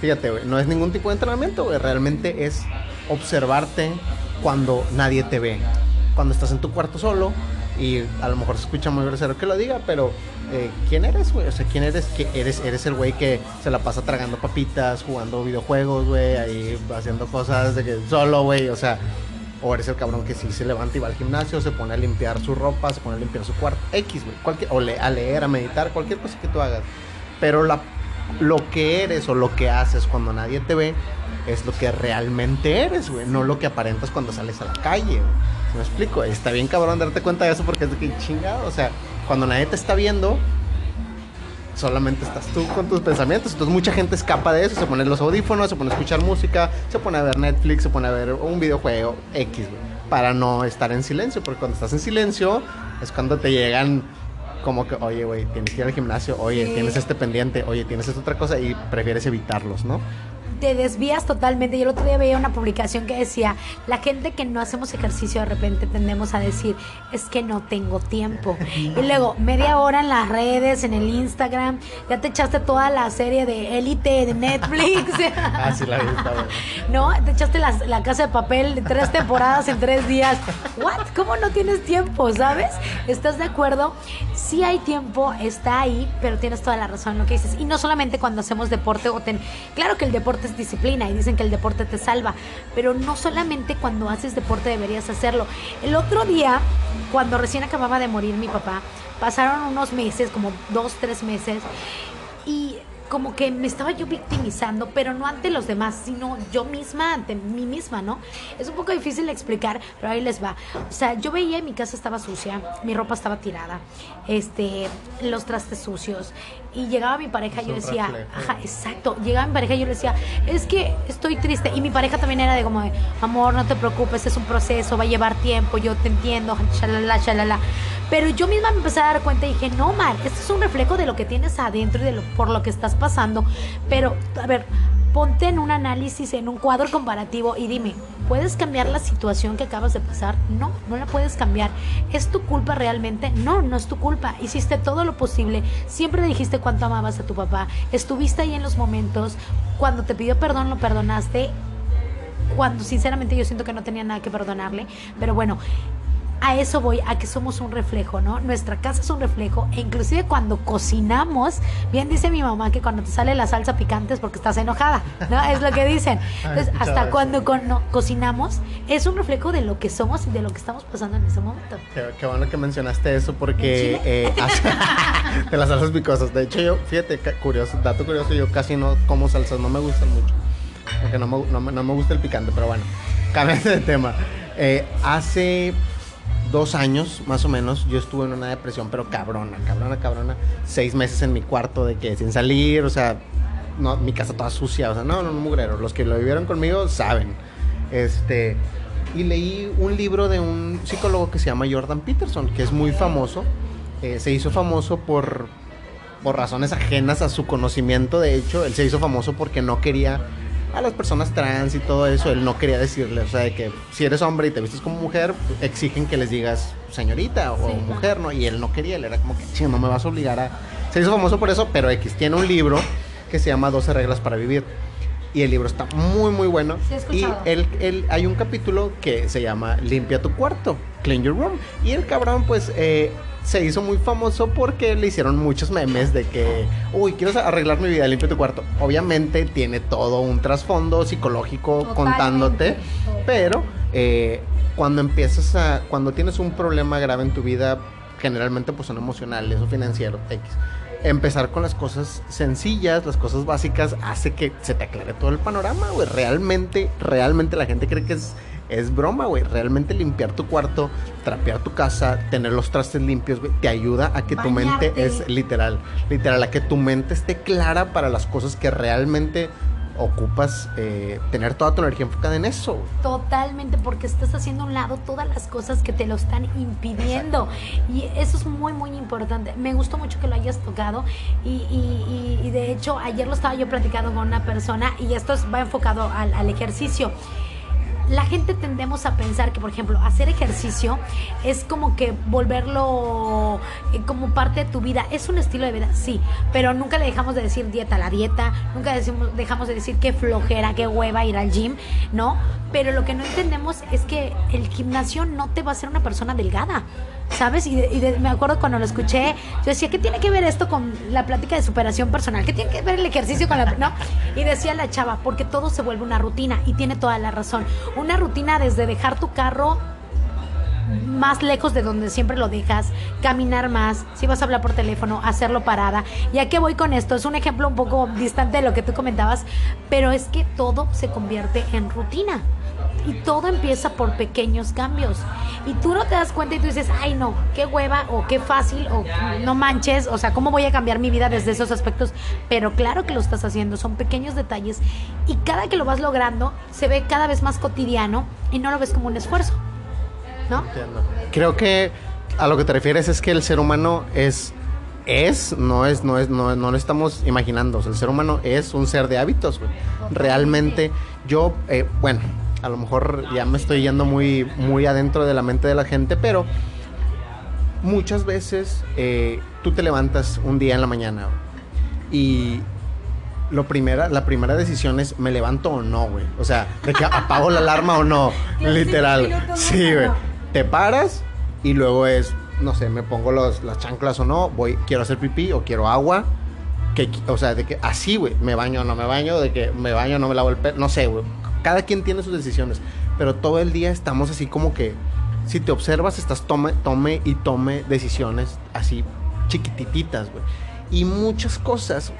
fíjate, güey, no es ningún tipo de entrenamiento, güey, realmente es observarte cuando nadie te ve, cuando estás en tu cuarto solo y a lo mejor se escucha muy grosero que lo diga, pero eh, ¿quién eres, güey? O sea, ¿quién eres? que eres? Eres el güey que se la pasa tragando papitas, jugando videojuegos, güey, ahí haciendo cosas de que solo, güey, o sea, o eres el cabrón que sí se levanta y va al gimnasio, se pone a limpiar su ropa, se pone a limpiar su cuarto, X, güey. O a leer, a meditar, cualquier cosa que tú hagas. Pero la, lo que eres o lo que haces cuando nadie te ve es lo que realmente eres, güey. No lo que aparentas cuando sales a la calle, güey. ¿Sí ¿Me explico? Está bien cabrón darte cuenta de eso porque es de que chingado. O sea, cuando nadie te está viendo, solamente estás tú con tus pensamientos. Entonces mucha gente escapa de eso, se pone los audífonos, se pone a escuchar música, se pone a ver Netflix, se pone a ver un videojuego X, güey, para no estar en silencio, porque cuando estás en silencio es cuando te llegan como que, oye, güey, tienes que ir al gimnasio, oye, Sí. tienes este pendiente, oye, tienes esta otra cosa y prefieres evitarlos, ¿no? Te desvías totalmente. Yo el otro día veía una publicación que decía, la gente que no hacemos ejercicio de repente tendemos a decir, es que no tengo tiempo. Y luego, media hora en las redes, en el Instagram, ya te echaste toda la serie de Élite de Netflix. Ah, sí, la vi, está buena. ¿No? Te echaste la, la casa de papel de tres temporadas en tres días. ¿What? ¿Cómo no tienes tiempo, sabes? ¿Estás de acuerdo? Sí hay tiempo, está ahí, pero tienes toda la razón en lo que dices. Y no solamente cuando hacemos deporte o ten... Claro que el deporte es disciplina y dicen que el deporte te salva, pero no solamente cuando haces deporte deberías hacerlo. El otro día, cuando recién acababa de morir mi papá, pasaron unos meses, como dos, tres meses, como que me estaba yo victimizando, pero no ante los demás, sino yo misma, ante mí misma, ¿no? Es un poco difícil de explicar, pero ahí les va. O sea, yo veía mi casa estaba sucia, mi ropa estaba tirada, este, los trastes sucios, y llegaba mi pareja y yo decía, reflejo. ajá, exacto, llegaba mi pareja y yo le decía, es que estoy triste, y mi pareja también era de como, de, amor, no te preocupes, es un proceso, va a llevar tiempo, yo te entiendo, shalala, shalala. Pero yo misma me empecé a dar cuenta y dije, no, Mar, esto es un reflejo de lo que tienes adentro y de lo, por lo que estás pasando. Pero, a ver, ponte en un análisis, en un cuadro comparativo y dime, ¿puedes cambiar la situación que acabas de pasar? No, no la puedes cambiar. ¿Es tu culpa realmente? No, no es tu culpa. Hiciste todo lo posible. Siempre dijiste cuánto amabas a tu papá. Estuviste ahí en los momentos. Cuando te pidió perdón, lo perdonaste. Cuando sinceramente yo siento que no tenía nada que perdonarle. Pero bueno, a eso voy, a que somos un reflejo, ¿no? Nuestra casa es un reflejo e inclusive cuando cocinamos, bien dice mi mamá que cuando te sale la salsa picante es porque estás enojada, ¿no? Es lo que dicen. Entonces, escuchado hasta cuando con- no, cocinamos es un reflejo de lo que somos y de lo que estamos pasando en ese momento. Qué, qué bueno que mencionaste eso porque ¿En eh, de las salsas picosas. De hecho, yo, fíjate, curioso, dato curioso, yo casi no como salsas, no me gustan mucho. Porque no me, no, no me gusta el picante, pero bueno, cambiando de tema. Eh, hace dos años, más o menos, yo estuve en una depresión, pero cabrona, cabrona, cabrona. Seis meses en mi cuarto de que sin salir, o sea, no, mi casa toda sucia, o sea, no, no, no, mugrero. Los que lo vivieron conmigo saben. Este, y leí un libro de un psicólogo que se llama Jordan Peterson, que es muy famoso. Eh, se hizo famoso por, por razones ajenas a su conocimiento. De hecho, él se hizo famoso porque no quería a las personas trans y todo eso, él no quería decirle, o sea, de que si eres hombre y te vistes como mujer, exigen que les digas señorita o Sí, mujer, ¿no? Y él no quería, él era como que, "Chinga, no me vas a obligar a... Se hizo famoso por eso, pero X tiene un libro que se llama 12 reglas para vivir. Y el libro está muy, muy bueno. Sí, he y él, él- hay un capítulo que se llama Limpia tu cuarto, Clean Your Room. Y el cabrón, pues, eh, se hizo muy famoso porque le hicieron muchos memes de que, uy, quiero arreglar mi vida, limpia tu cuarto. Obviamente tiene todo un trasfondo psicológico Totalmente. contándote, pero eh, cuando empiezas a, cuando tienes un problema grave en tu vida, generalmente pues son emocionales o financieros, X. Empezar con las cosas sencillas, las cosas básicas, hace que se te aclare todo el panorama, güey. Realmente, realmente la gente cree que es, es broma, güey. Realmente limpiar tu cuarto, trapear tu casa, tener los trastes limpios, güey, te ayuda a que tu mente es literal, literal, a que tu mente esté clara para las cosas que realmente ocupas, eh, tener toda tu energía enfocada en eso. Totalmente, porque estás haciendo a un lado todas las cosas que te lo están impidiendo. Y eso es muy, muy importante. Me gustó mucho que lo hayas tocado. Y, y- y- y de hecho, ayer lo estaba yo platicando con una persona y esto es- va enfocado al, al ejercicio. La gente tendemos a pensar que, por ejemplo, hacer ejercicio es como que volverlo eh, como parte de tu vida. Es un estilo de vida, sí, pero nunca le dejamos de decir dieta a la dieta, nunca decimos, dejamos de decir qué flojera, qué hueva ir al gym, ¿no? Pero lo que no entendemos es que el gimnasio no te va a hacer una persona delgada. ¿Sabes? Y, de- y de- me acuerdo cuando lo escuché, yo decía, ¿qué tiene que ver esto con la plática de superación personal? ¿Qué tiene que ver el ejercicio con la... ¿no? Y decía la chava, porque todo se vuelve una rutina y tiene toda la razón. Una rutina desde dejar tu carro más lejos de donde siempre lo dejas, caminar más, si vas a hablar por teléfono, hacerlo parada. ¿Y a qué voy con esto? Es un ejemplo un poco distante de lo que tú comentabas, pero es que todo se convierte en rutina. Y todo empieza por pequeños cambios. Y tú no te das cuenta y tú dices, ay no, qué hueva o qué fácil o no manches, o sea, ¿cómo voy a cambiar mi vida desde esos aspectos? Pero claro que lo estás haciendo, son pequeños detalles y cada que lo vas logrando se ve cada vez más cotidiano y no lo ves como un esfuerzo. ¿No? Creo que a lo que te refieres es que el ser humano es es no es no es no, no lo estamos imaginando, O sea, el ser humano es un ser de hábitos, güey. Realmente yo eh, bueno, a lo mejor ya me estoy yendo muy muy adentro de la mente de la gente, pero muchas veces eh, tú te levantas un día en la mañana y lo primera, la primera decisión es me levanto o no, güey. O sea, de que apago la alarma o no. Literal. Sí, güey. Te paras y luego es, no sé, me pongo los, las chanclas o no, voy, quiero hacer pipí o quiero agua. Que, o sea, de que así, güey, me baño o no me baño, de que me baño o no me lavo el pelo, no sé, güey. Cada quien tiene sus decisiones, pero todo el día estamos así como que, si te observas, estás tome, tome y tome decisiones así chiquitititas, güey. Y muchas cosas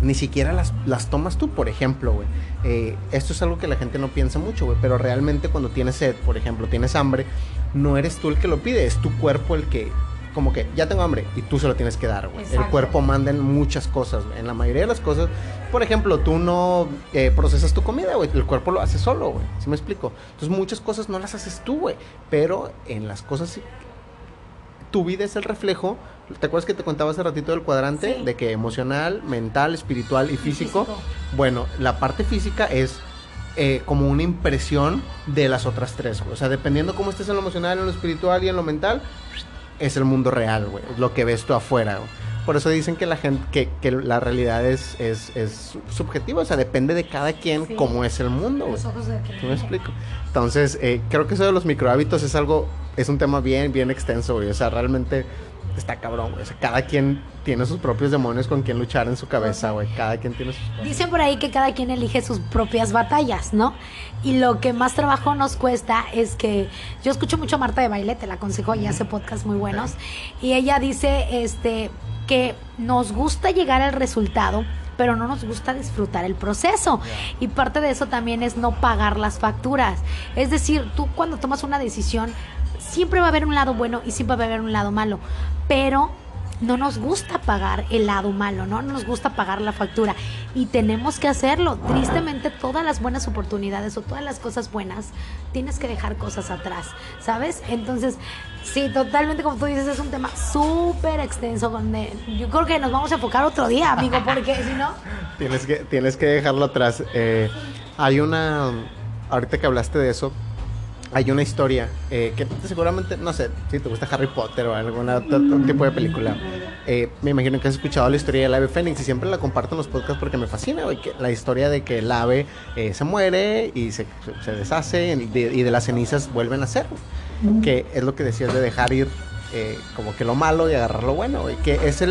ni siquiera las, las tomas tú, por ejemplo, güey. Eh, esto es algo que la gente no piensa mucho, güey. Pero realmente cuando tienes sed, por ejemplo, tienes hambre, no eres tú el que lo pide, es tu cuerpo el que, como que, ya tengo hambre y tú se lo tienes que dar, güey. El cuerpo manda en muchas cosas, güey. En la mayoría de las cosas, por ejemplo, tú no eh, procesas tu comida, güey. El cuerpo lo hace solo, güey. ¿Sí me explico? Entonces muchas cosas no las haces tú, güey. Pero en las cosas tu vida es el reflejo. ¿Te acuerdas que te contaba hace ratito del cuadrante? Sí. De que emocional, mental, espiritual y físico. físico. Bueno, la parte física es eh, como una impresión de las otras tres, güey. O sea, dependiendo cómo estés en lo emocional, en lo espiritual y en lo mental, es el mundo real, güey. Lo que ves tú afuera, güey. Por eso dicen que la gente, que, que la realidad es, es, es subjetiva, o sea, depende de cada quien Sí. cómo es el mundo, güey. Los ojos de ¿Sí me explico? Entonces, eh, creo que eso de los microhábitos es algo, es un tema bien, bien extenso, güey. O sea, realmente está cabrón, güey. O sea, cada quien tiene sus propios demonios con quien luchar en su cabeza, güey. Cada quien tiene sus... Dicen por ahí que cada quien elige sus propias batallas, ¿no? Y lo que más trabajo nos cuesta es que yo escucho mucho a Marta de Baile, te la aconsejo, y hace podcasts muy buenos, y ella dice este que nos gusta llegar al resultado, pero no nos gusta disfrutar el proceso. Y parte de eso también es no pagar las facturas. Es decir, tú cuando tomas una decisión, siempre va a haber un lado bueno y siempre va a haber un lado malo, pero no nos gusta pagar el lado malo, ¿no? No nos gusta pagar la factura y tenemos que hacerlo. Tristemente todas las buenas oportunidades o todas las cosas buenas, tienes que dejar cosas atrás, ¿sabes? Entonces, sí, totalmente como tú dices, es un tema súper extenso. Donde yo creo que nos vamos a enfocar otro día, amigo, porque si no... Tienes que, tienes que dejarlo atrás. Eh, hay una, ahorita que hablaste de eso, hay una historia eh, que seguramente, no sé, si te gusta Harry Potter o algún otro, tipo de película, eh, me imagino que has escuchado la historia del ave fénix y siempre la comparto en los podcasts porque me fascina, que la historia de que el ave eh, se muere y se, deshace y de, y de, las cenizas vuelven a ser, que es lo que decías de dejar ir como que lo malo y agarrar lo bueno, y que es.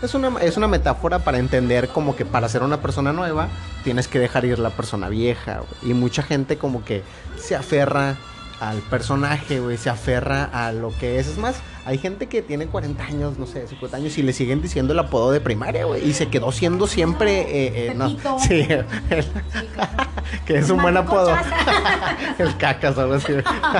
Es una, es una metáfora para entender como que para ser una persona nueva tienes que dejar ir la persona vieja. Y mucha gente como que se aferra al personaje, güey, se aferra a lo que es. Es más, hay gente que tiene 40 años, no sé, 50 años y le siguen diciendo el apodo de primaria, güey, y se quedó siendo siempre, eh, eh, no, sí, que es un buen apodo. el cacas, algo así.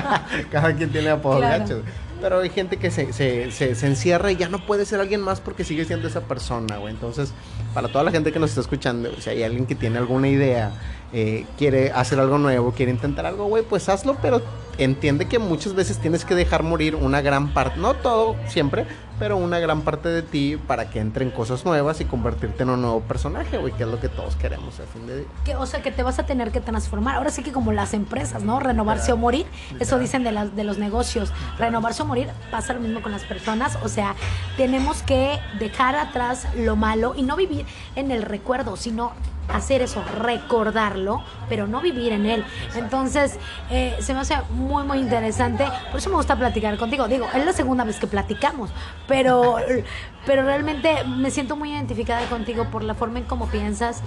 Cada quien tiene apodo claro. Pero hay gente que se, se, se, se, encierra y ya no puede ser alguien más porque sigue siendo esa persona, güey. Entonces, para toda la gente que nos está escuchando, si hay alguien que tiene alguna idea, eh, quiere hacer algo nuevo, quiere intentar algo, güey, pues hazlo, pero entiende que muchas veces tienes que dejar morir una gran parte, no todo siempre, pero una gran parte de ti para que entren cosas nuevas y convertirte en un nuevo personaje, güey, que es lo que todos queremos al fin de día. o sea, que te vas a tener que transformar. Ahora sí que como las empresas, ¿no? Renovarse o morir, eso dicen de, de los negocios. Renovarse o morir, pasa lo mismo con las personas, o sea, tenemos que dejar atrás lo malo y no vivir en el recuerdo, sino hacer eso, recordarlo, pero no vivir en él. Entonces, eh, se me hace muy, muy interesante. Por eso me gusta platicar contigo. Digo, es la segunda vez que platicamos, pero, pero realmente me siento muy identificada contigo por la forma en cómo piensas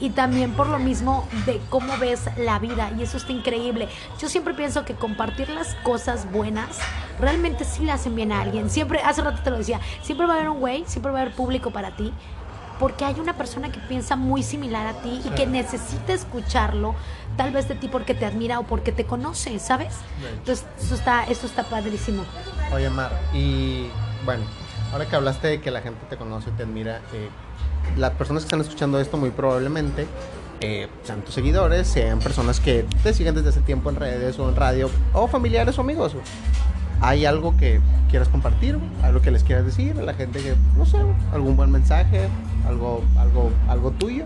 y también por lo mismo de cómo ves la vida. Y eso está increíble. Yo siempre pienso que compartir las cosas buenas realmente sí le hacen bien a alguien. Siempre, hace rato te lo decía, siempre va a haber un güey, siempre va a haber público para ti porque hay una persona que piensa muy similar a ti y que necesita escucharlo, tal vez de ti porque te admira o porque te conoce, ¿sabes? Entonces, eso está, eso está padrísimo. Oye, Mar, y bueno, ahora que hablaste de que la gente te conoce y te admira, eh, las personas que están escuchando esto muy probablemente eh, sean tus seguidores, sean personas que te siguen desde hace tiempo en redes o en radio, o familiares o amigos. ¿Hay algo que quieras compartir? ¿Algo que les quieras decir a la gente que, no sé, algún buen mensaje, algo, algo, algo tuyo?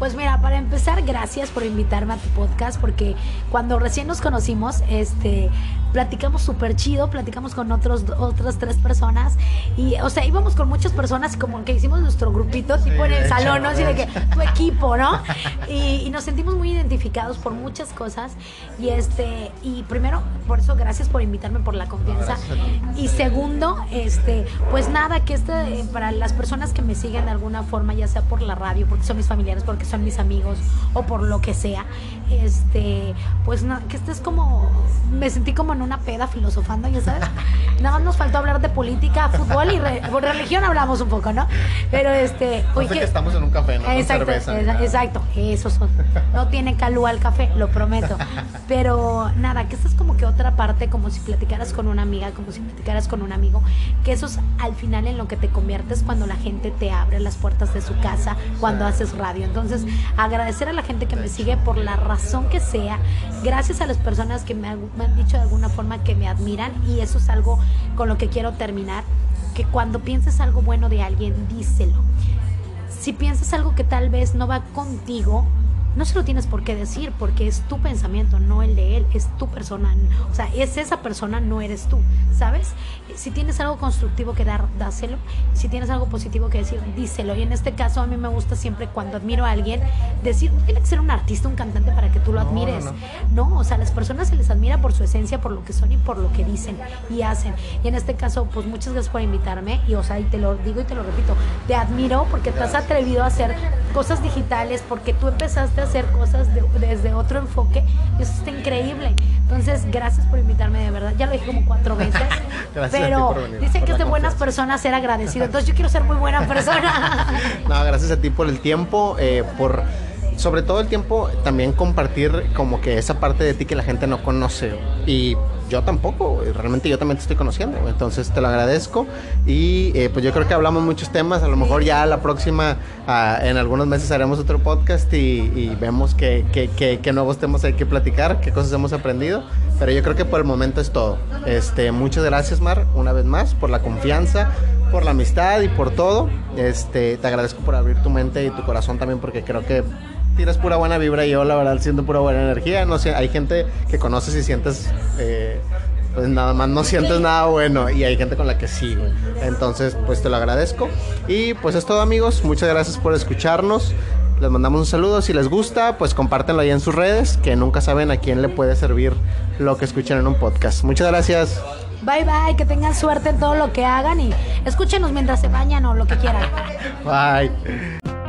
Pues mira, para empezar, gracias por invitarme a tu podcast, porque cuando recién nos conocimos, este, platicamos súper chido, platicamos con otros, otras tres personas, y, o sea, íbamos con muchas personas, como que hicimos nuestro grupito, tipo en el salón, ¿no? Así de que, tu equipo, ¿no? Y, y, nos sentimos muy identificados por muchas cosas, y este, y primero, por eso, gracias por invitarme, por la confianza, y segundo, este, pues nada, que este, para las personas que me siguen de alguna forma, ya sea por la radio, porque son mis familiares, porque son mis amigos o por lo que sea, este, pues no, que estés como, me sentí como en una peda filosofando, ya sabes. Nada más nos faltó hablar de política, fútbol y religión hablamos un poco, ¿no? Pero este, oye, que, estamos en un café, ¿no? Exacto, cerveza, exacto, eso son. No tiene calúa el café, lo prometo. Pero nada, que esta es como que otra parte, como si platicaras con una amiga, como si platicaras con un amigo, que eso es al final en lo que te conviertes cuando la gente te abre las puertas de su casa, cuando haces radio. Entonces, agradecer a la gente que me sigue por la razón que sea. Gracias a las personas que me han, dicho de alguna forma que me admiran y eso es algo con lo que quiero terminar. Que cuando pienses algo bueno de alguien, díselo. Si piensas algo que tal vez no va contigo, no se lo tienes por qué decir porque es tu pensamiento, no el de él, es tu persona. O sea, es esa persona, no eres tú, ¿sabes? Si tienes algo constructivo que dar, dáselo. Si tienes algo positivo que decir, díselo. Y en este caso a mí me gusta siempre cuando admiro a alguien decir, no tiene que ser un artista, un cantante para que tú lo admires. No, o sea, las personas se les admira por su esencia, por lo que son y por lo que dicen y hacen. Y en este caso, pues muchas gracias por invitarme. Y o sea, y te lo digo y te lo repito, te admiro porque te has atrevido a hacer cosas digitales, porque tú empezaste hacer cosas desde otro enfoque. Y eso está increíble. Entonces, gracias por invitarme de verdad. Ya lo dije como cuatro veces. pero dice que es de buenas personas ser agradecido. Entonces, yo quiero ser muy buena persona. no, gracias a ti por el tiempo, eh, por sobre todo el tiempo también compartir como que esa parte de ti que la gente no conoce. Y yo tampoco, realmente yo también te estoy conociendo. Entonces te lo agradezco. Y eh, pues yo creo que hablamos muchos temas. A lo mejor ya la próxima, ah, en algunos meses haremos otro podcast y, vemos qué, qué, nuevos temas hay que platicar, qué cosas hemos aprendido. Pero yo creo que por el momento es todo. Este, muchas gracias, Mar, una vez más, por la confianza, por la amistad y por todo. Este, te agradezco por abrir tu mente y tu corazón también porque creo que tiras pura buena vibra y yo la verdad siento pura buena energía. No sé, hay gente que conoces y sientes, eh, pues nada más no sientes nada bueno y hay gente con la que sí, Entonces, pues te lo agradezco. Y pues es todo amigos, muchas gracias por escucharnos. Les mandamos un saludo. Si les gusta, pues compártenlo ahí en sus redes, que nunca saben a quién le puede servir lo que escuchen en un podcast. Muchas gracias. Bye bye, que tengan suerte en todo lo que hagan y escúchenos mientras se bañan o lo que quieran. Bye.